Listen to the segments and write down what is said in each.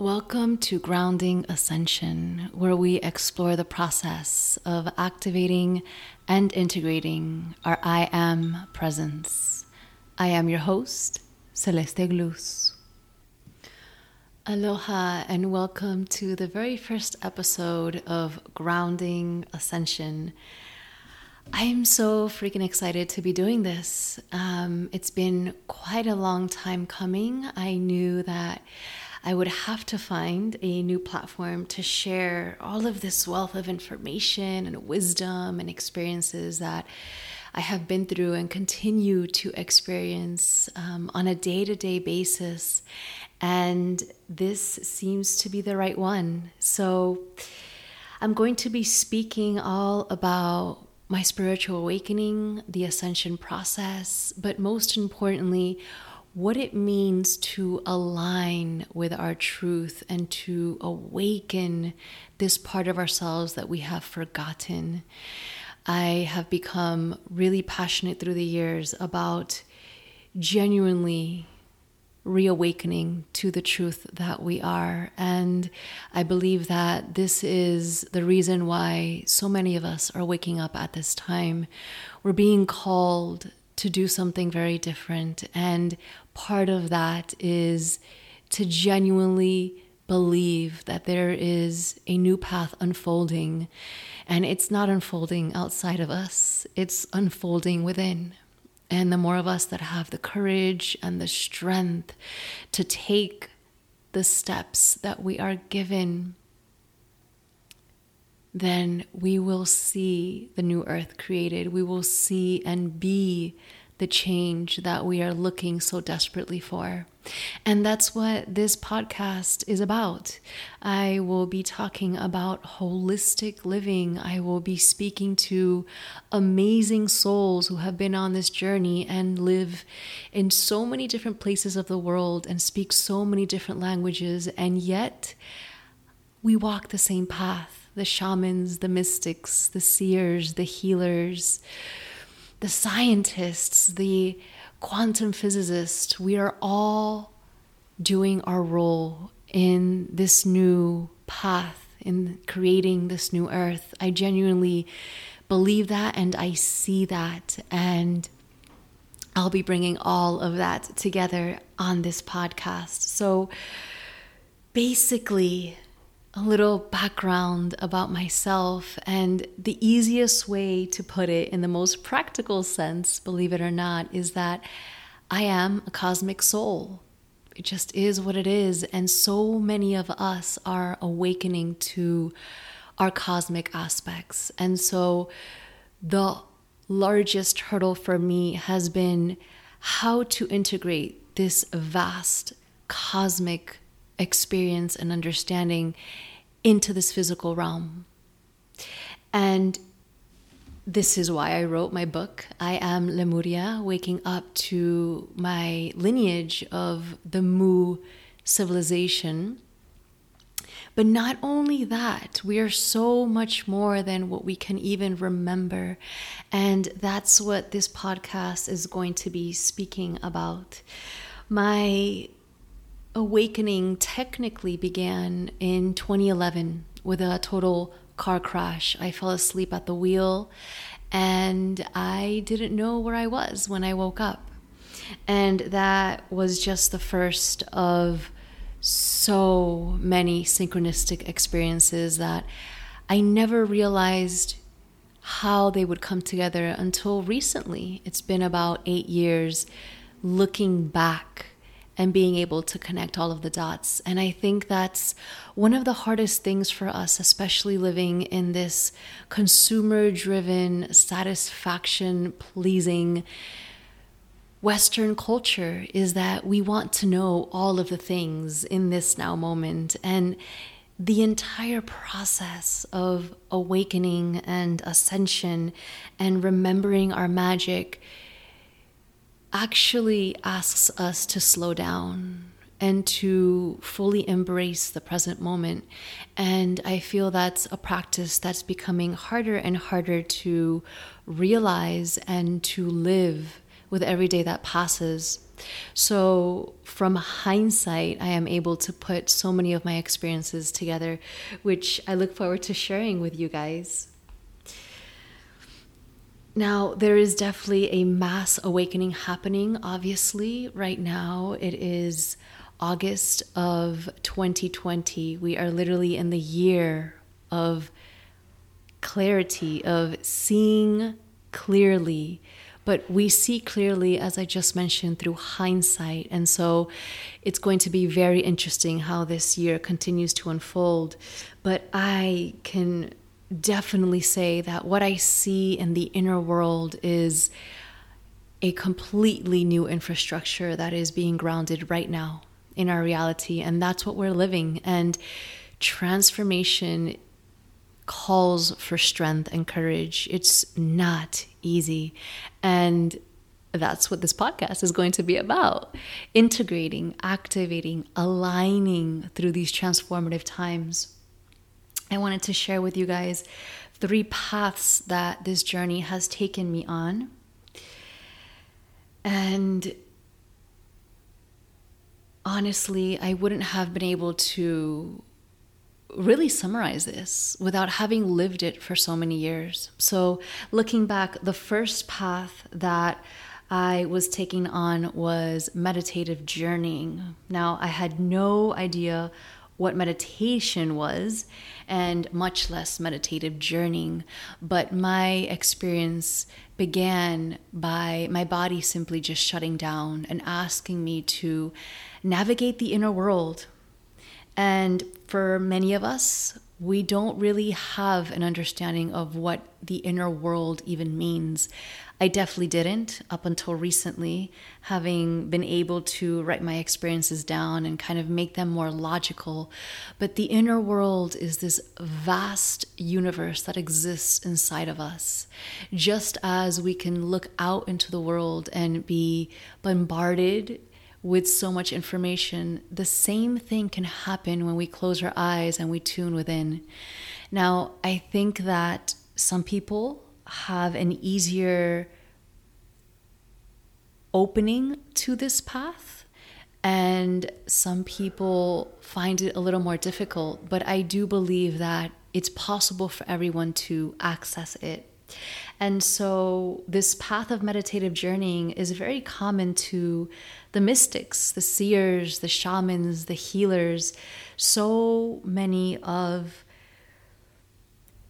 Welcome to Grounding Ascension, where we explore the process of activating and integrating our I am presence. I am your host, Celeste Glus. Aloha, and welcome to the very first episode of Grounding Ascension. I am so freaking excited to be doing this. Um, it's been quite a long time coming. I knew that I would have to find a new platform to share all of this wealth of information and wisdom and experiences that I have been through and continue to experience um, on a day to day basis. And this seems to be the right one. So I'm going to be speaking all about my spiritual awakening, the ascension process, but most importantly, what it means to align with our truth and to awaken this part of ourselves that we have forgotten. I have become really passionate through the years about genuinely reawakening to the truth that we are. And I believe that this is the reason why so many of us are waking up at this time. We're being called to do something very different. And part of that is to genuinely believe that there is a new path unfolding. And it's not unfolding outside of us, it's unfolding within. And the more of us that have the courage and the strength to take the steps that we are given, then we will see the new earth created. We will see and be the change that we are looking so desperately for. And that's what this podcast is about. I will be talking about holistic living. I will be speaking to amazing souls who have been on this journey and live in so many different places of the world and speak so many different languages, and yet we walk the same path. The shamans, the mystics, the seers, the healers the scientists, the quantum physicists, we are all doing our role in this new path, in creating this new earth. I genuinely believe that and I see that. And I'll be bringing all of that together on this podcast. So basically, a little background about myself. And the easiest way to put it in the most practical sense, believe it or not, is that I am a cosmic soul. It just is what it is. And so many of us are awakening to our cosmic aspects. And so the largest hurdle for me has been how to integrate this vast cosmic experience and understanding into this physical realm. And this is why I wrote my book. I am Lemuria, waking up to my lineage of the Mu civilization. But not only that, we are so much more than what we can even remember. And that's what this podcast is going to be speaking about. My awakening technically began in 2011 with a total car crash. I fell asleep at the wheel and I didn't know where I was when I woke up. And that was just the first of so many synchronistic experiences that I never realized how they would come together until recently. It's been about eight years looking back and being able to connect all of the dots. And I think that's one of the hardest things for us, especially living in this consumer driven, satisfaction pleasing Western culture, is that we want to know all of the things in this now moment. And the entire process of awakening and ascension and remembering our magic actually asks us to slow down and to fully embrace the present moment. And I feel that's a practice that's becoming harder and harder to realize and to live with every day that passes. So, from hindsight, I am able to put so many of my experiences together, which I look forward to sharing with you guys. Now, there is definitely a mass awakening happening, obviously. Right now, it is August of 2020. We are literally in the year of clarity, of seeing clearly. But we see clearly, as I just mentioned, through hindsight. And so it's going to be very interesting how this year continues to unfold. But I can definitely say that what I see in the inner world is a completely new infrastructure that is being grounded right now in our reality. And that's what we're living. And transformation calls for strength and courage. It's not easy. And that's what this podcast is going to be about integrating, activating, aligning through these transformative times. I wanted to share with you guys three paths that this journey has taken me on. And honestly, I wouldn't have been able to really summarize this without having lived it for so many years. So, looking back, the first path that I was taking on was meditative journeying. Now, I had no idea what meditation was and much less meditative journeying. But my experience began by my body simply just shutting down and asking me to navigate the inner world. And for many of us, we don't really have an understanding of what the inner world even means. I definitely didn't up until recently, having been able to write my experiences down and kind of make them more logical. But the inner world is this vast universe that exists inside of us. Just as we can look out into the world and be bombarded with so much information, the same thing can happen when we close our eyes and we tune within. Now, I think that some people have an easier opening to this path and some people find it a little more difficult but i do believe that it's possible for everyone to access it and so this path of meditative journeying is very common to the mystics the seers the shamans the healers so many of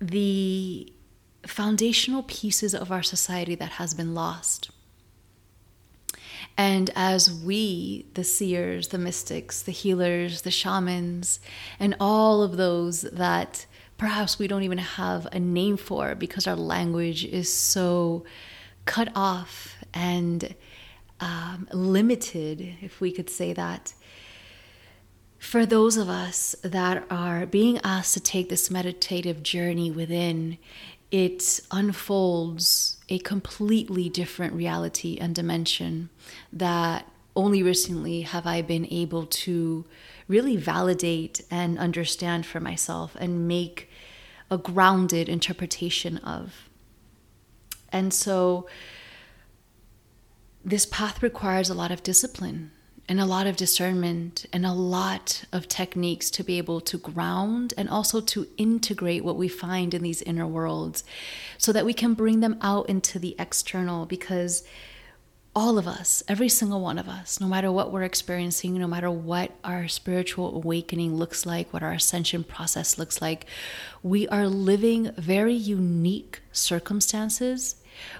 the foundational pieces of our society that has been lost. And as we, the seers, the mystics, the healers, the shamans, and all of those that perhaps we don't even have a name for because our language is so cut off and um, limited, if we could say that. For those of us that are being asked to take this meditative journey within, it unfolds a completely different reality and dimension that only recently have I been able to really validate and understand for myself and make a grounded interpretation of. And so, this path requires a lot of discipline and a lot of discernment and a lot of techniques to be able to ground and also to integrate what we find in these inner worlds so that we can bring them out into the external because all of us, every single one of us, no matter what we're experiencing, no matter what our spiritual awakening looks like, what our ascension process looks like, we are living very unique circumstances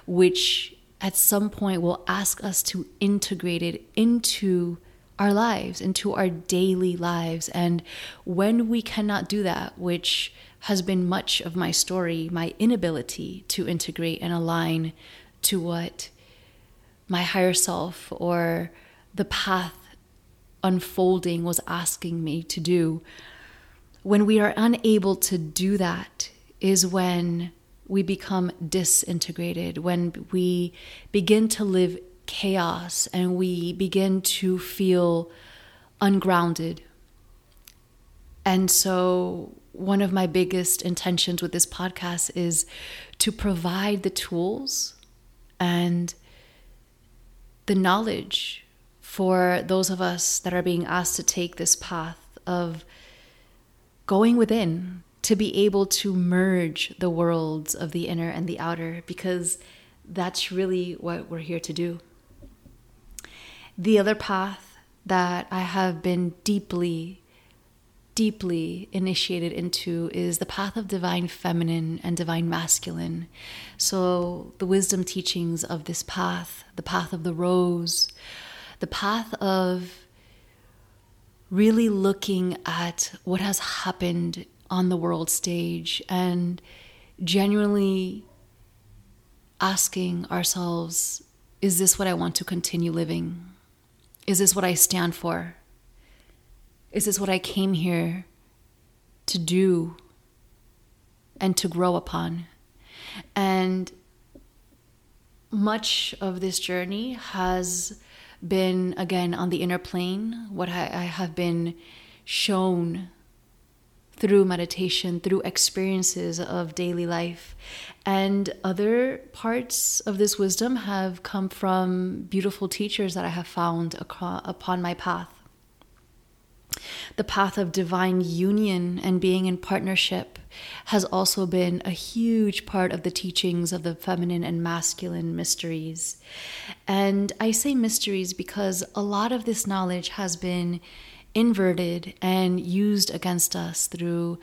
which at some point will ask us to integrate it into our lives, into our daily lives. And when we cannot do that, which has been much of my story, my inability to integrate and align to what my higher self or the path unfolding was asking me to do. When we are unable to do that, is when we become disintegrated, when we begin to live chaos and we begin to feel ungrounded. And so, one of my biggest intentions with this podcast is to provide the tools and the knowledge for those of us that are being asked to take this path of going within to be able to merge the worlds of the inner and the outer, because that's really what we're here to do. The other path that I have been deeply, deeply initiated into is the path of divine feminine and divine masculine. So, the wisdom teachings of this path, the path of the rose, the path of really looking at what has happened on the world stage and genuinely asking ourselves is this what I want to continue living? Is this what I stand for? Is this what I came here to do and to grow upon? And much of this journey has been again on the inner plane, what I, I have been shown through meditation, through experiences of daily life. And other parts of this wisdom have come from beautiful teachers that I have found upon my path. The path of divine union and being in partnership has also been a huge part of the teachings of the feminine and masculine mysteries. And I say mysteries because a lot of this knowledge has been inverted and used against us through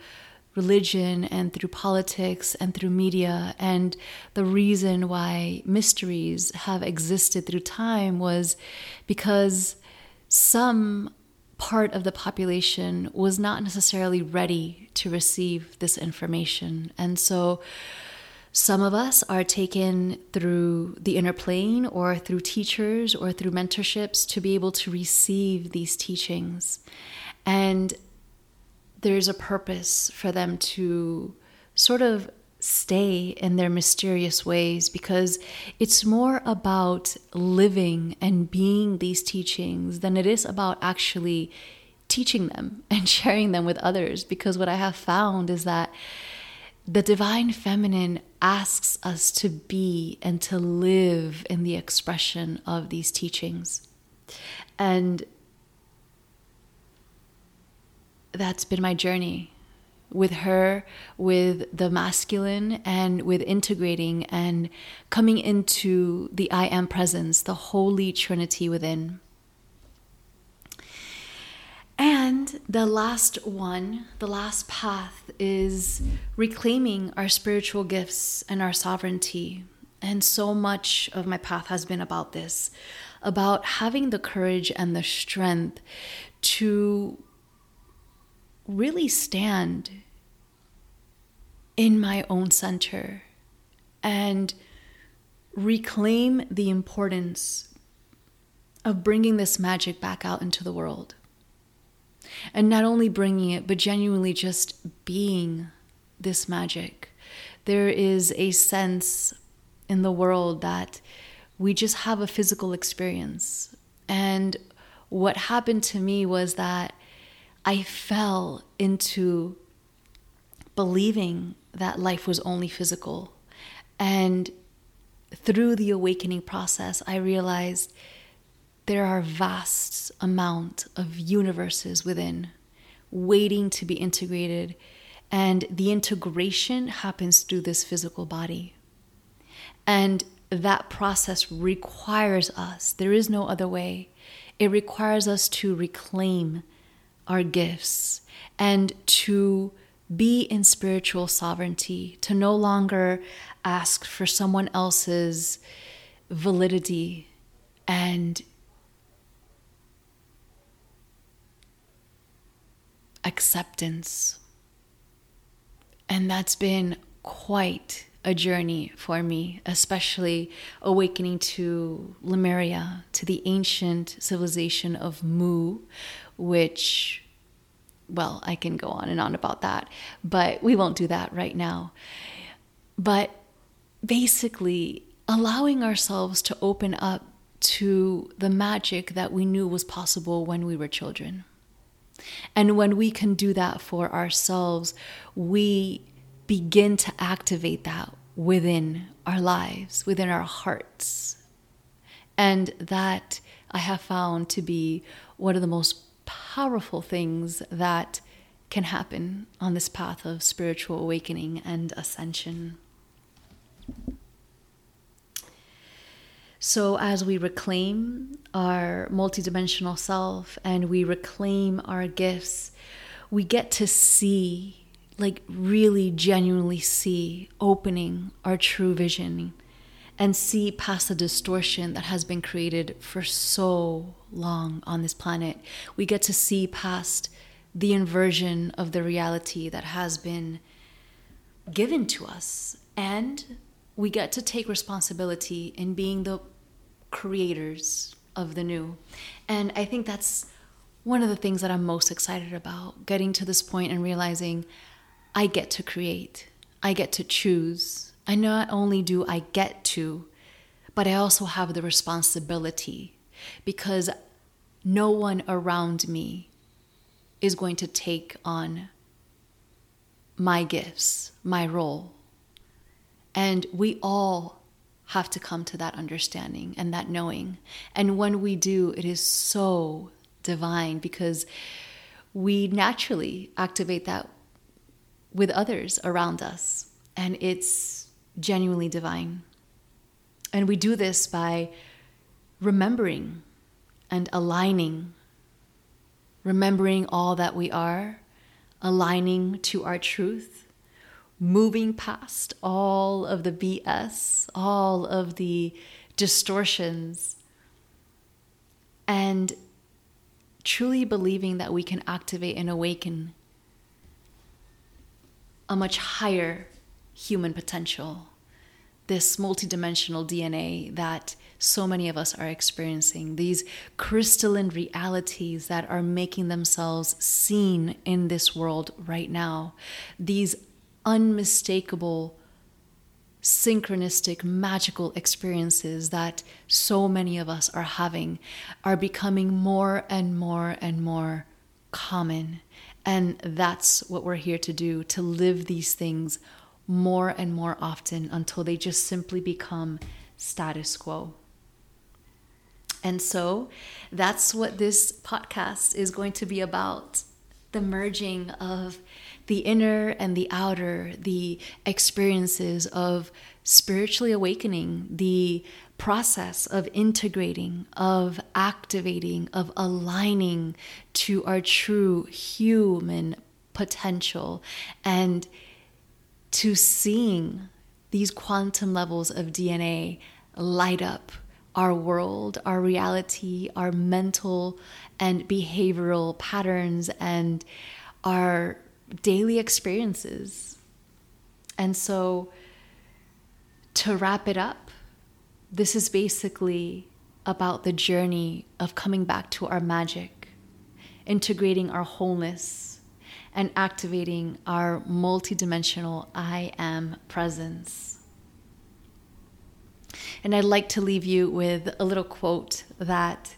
religion and through politics and through media. And the reason why mysteries have existed through time was because some part of the population was not necessarily ready to receive this information. And so some of us are taken through the inner plane or through teachers or through mentorships to be able to receive these teachings. And there's a purpose for them to sort of stay in their mysterious ways because it's more about living and being these teachings than it is about actually teaching them and sharing them with others. Because what I have found is that the divine feminine asks us to be and to live in the expression of these teachings. And that's been my journey with her, with the masculine, and with integrating and coming into the I am presence, the holy trinity within. And the last one, the last path is reclaiming our spiritual gifts and our sovereignty. And so much of my path has been about this about having the courage and the strength to really stand in my own center and reclaim the importance of bringing this magic back out into the world. And not only bringing it, but genuinely just being this magic. There is a sense in the world that we just have a physical experience. And what happened to me was that I fell into believing that life was only physical. And through the awakening process, I realized there are vast amount of universes within waiting to be integrated. And the integration happens through this physical body. And that process requires us there is no other way. It requires us to reclaim our gifts and to be in spiritual sovereignty, to no longer ask for someone else's validity and acceptance. And that's been quite a journey for me, especially awakening to Lemuria, to the ancient civilization of Mu, which, well, I can go on and on about that, but we won't do that right now. But basically, allowing ourselves to open up to the magic that we knew was possible when we were children. And when we can do that for ourselves, we begin to activate that within our lives, within our hearts. And that I have found to be one of the most powerful things that can happen on this path of spiritual awakening and ascension. So, as we reclaim our multidimensional self and we reclaim our gifts, we get to see, like, really genuinely see, opening our true vision and see past the distortion that has been created for so long on this planet. We get to see past the inversion of the reality that has been given to us. And we get to take responsibility in being the creators of the new. And I think that's one of the things that I'm most excited about getting to this point and realizing I get to create, I get to choose I not only do I get to, but I also have the responsibility because no one around me is going to take on my gifts, my role. And we all have to come to that understanding and that knowing. And when we do, it is so divine because we naturally activate that with others around us. And it's genuinely divine. And we do this by remembering and aligning, remembering all that we are, aligning to our truth, moving past all of the BS, all of the distortions, and truly believing that we can activate and awaken a much higher human potential, this multidimensional DNA that so many of us are experiencing, these crystalline realities that are making themselves seen in this world right now, these unmistakable synchronistic, magical experiences that so many of us are having are becoming more and more and more common. And that's what we're here to do to live these things more and more often until they just simply become status quo. And so that's what this podcast is going to be about the merging of the inner and the outer, the experiences of spiritually awakening, the process of integrating, of activating, of aligning to our true human potential and to seeing these quantum levels of DNA light up our world, our reality, our mental and behavioral patterns, and our daily experiences. And so, to wrap it up, this is basically about the journey of coming back to our magic, integrating our wholeness and activating our multidimensional I am presence. And I'd like to leave you with a little quote that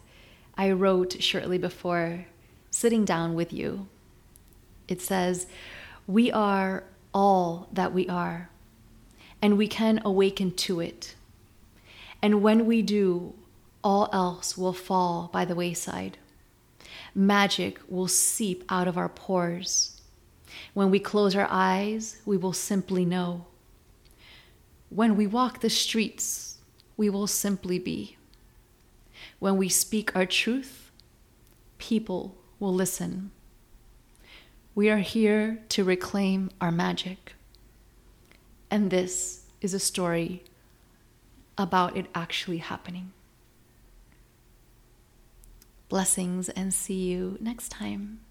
I wrote shortly before sitting down with you. It says, We are all that we are, and we can awaken to it. And when we do, all else will fall by the wayside magic will seep out of our pores. When we close our eyes, we will simply know. When we walk the streets, we will simply be. When we speak our truth, people will listen. We are here to reclaim our magic. And this is a story about it actually happening. Blessings and see you next time.